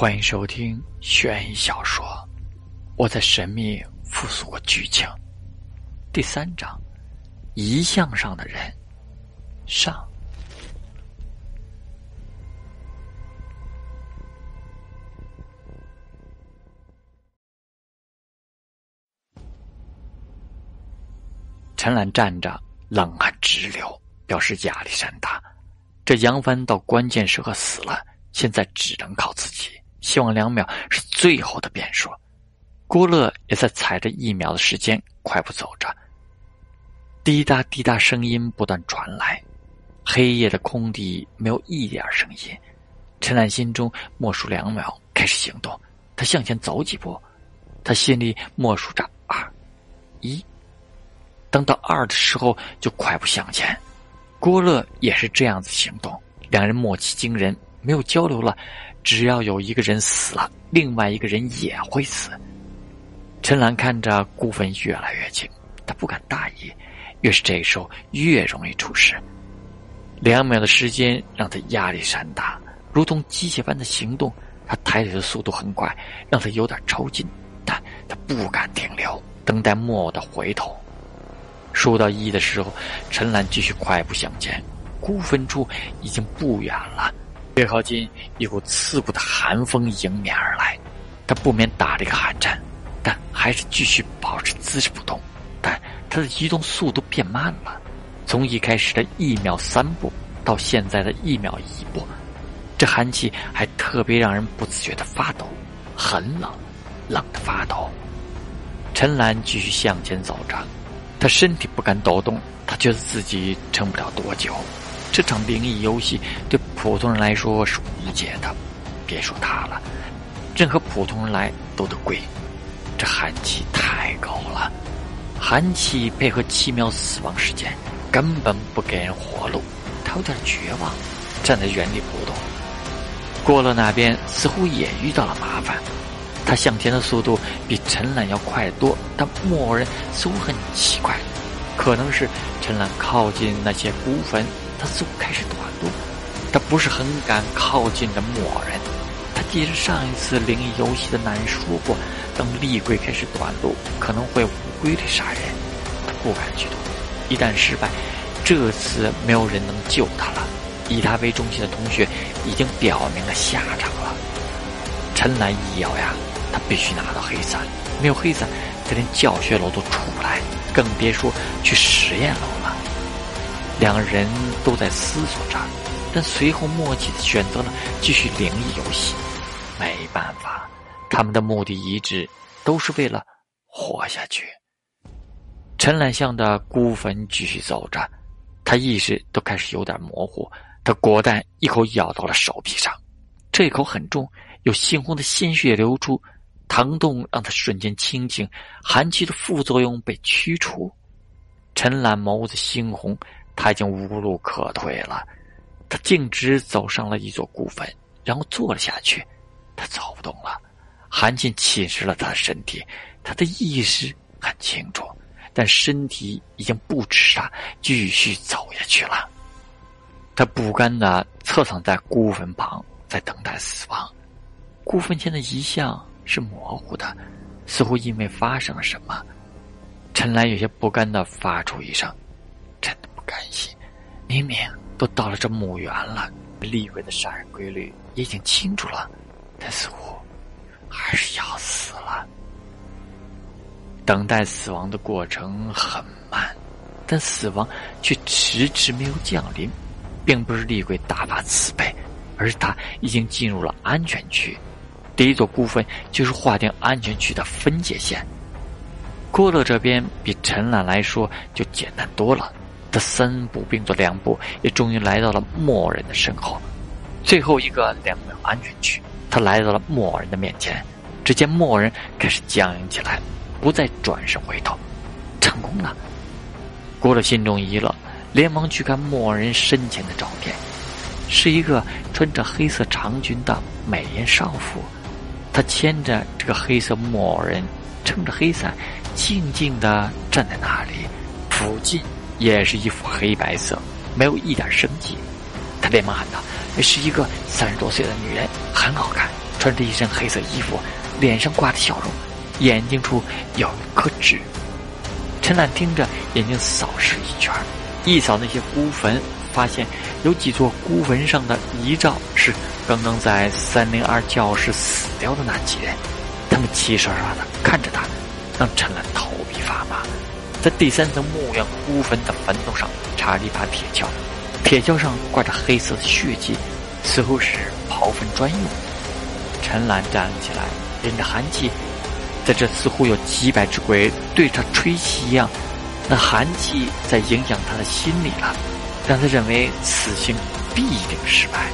欢迎收听悬疑小说《我在神秘复苏过剧情》第三章：遗像上的人上。陈兰站着，冷汗直流，表示压力山大。这杨帆到关键时刻死了，现在只能靠自己。希望两秒是最后的变数。郭乐也在踩着一秒的时间快步走着。滴答滴答声音不断传来，黑夜的空地没有一点声音。陈岚心中默数两秒，开始行动。他向前走几步，他心里默数着二、一。等到二的时候，就快步向前。郭乐也是这样子行动，两人默契惊人，没有交流了。只要有一个人死了，另外一个人也会死。陈兰看着孤坟越来越近，他不敢大意，越是这时候越容易出事。两秒的时间让他压力山大，如同机械般的行动。他抬腿的速度很快，让他有点抽筋，但他不敢停留，等待木偶的回头。数到一的时候，陈兰继续快步向前，孤坟处已经不远了。越靠近，一股刺骨的寒风迎面而来，他不免打了一个寒颤，但还是继续保持姿势不动。但他的移动速度变慢了，从一开始的一秒三步到现在的一秒一步，这寒气还特别让人不自觉的发抖，很冷，冷的发抖。陈兰继续向前走着，他身体不敢抖动，他觉得自己撑不了多久。这场灵异游戏对普通人来说是无解的，别说他了，任何普通人来都得跪。这寒气太高了，寒气配合七秒死亡时间，根本不给人活路。他有点绝望，站在原地不动。郭乐那边似乎也遇到了麻烦，他向前的速度比陈岚要快多，但木偶人似乎很奇怪，可能是陈岚靠近那些孤坟。他似乎开始短路，他不是很敢靠近的木偶人。他记得上一次灵异游戏的男人说过，等厉鬼开始短路，可能会无规律杀人。他不敢去动，一旦失败，这次没有人能救他了。以他为中心的同学已经表明了下场了。陈兰一咬牙，他必须拿到黑伞，没有黑伞，他连教学楼都出不来，更别说去实验楼了。两人都在思索着，但随后默契的选择了继续灵异游戏。没办法，他们的目的一致，都是为了活下去。陈兰向的孤坟继续走着，他意识都开始有点模糊。他果断一口咬到了手臂上，这口很重，有猩红的鲜血流出，疼痛让他瞬间清醒，寒气的副作用被驱除。陈兰眸子猩红。他已经无路可退了，他径直走上了一座古坟，然后坐了下去。他走不动了，寒气侵蚀了他的身体。他的意识很清楚，但身体已经不支持他继续走下去了。他不甘的侧躺在孤坟旁，在等待死亡。孤坟前的遗像是模糊的，似乎因为发生了什么。陈兰有些不甘的发出一声。甘心，明明都到了这墓园了，厉鬼的杀人规律已经清楚了，他似乎还是要死了。等待死亡的过程很慢，但死亡却迟迟没有降临，并不是厉鬼大发慈悲，而是他已经进入了安全区。第一座孤坟就是划定安全区的分界线。郭乐这边比陈岚来说就简单多了。他三步并作两步，也终于来到了木偶人的身后。最后一个两秒安全区，他来到了木偶人的面前。只见木偶人开始僵硬起来，不再转身回头。成功了！郭乐心中一乐，连忙去看木偶人身前的照片，是一个穿着黑色长裙的美艳少妇。她牵着这个黑色木偶人，撑着黑伞，静静的站在那里。附近。也是一副黑白色，没有一点生机。他连忙喊道：“是一个三十多岁的女人，很好看，穿着一身黑色衣服，脸上挂着笑容，眼睛处有一颗痣。陈兰听着，眼睛扫视一圈，一扫那些孤坟，发现有几座孤坟上的遗照是刚刚在三零二教室死掉的那几人，他们齐刷刷的看着他，让陈兰头皮发麻。在第三层墓园孤坟的坟头上插了一把铁锹，铁锹上挂着黑色的血迹，似乎是刨坟专用。陈兰站了起来，拎着寒气，在这似乎有几百只鬼对他吹气一样，那寒气在影响他的心理了，让他认为此行必定失败。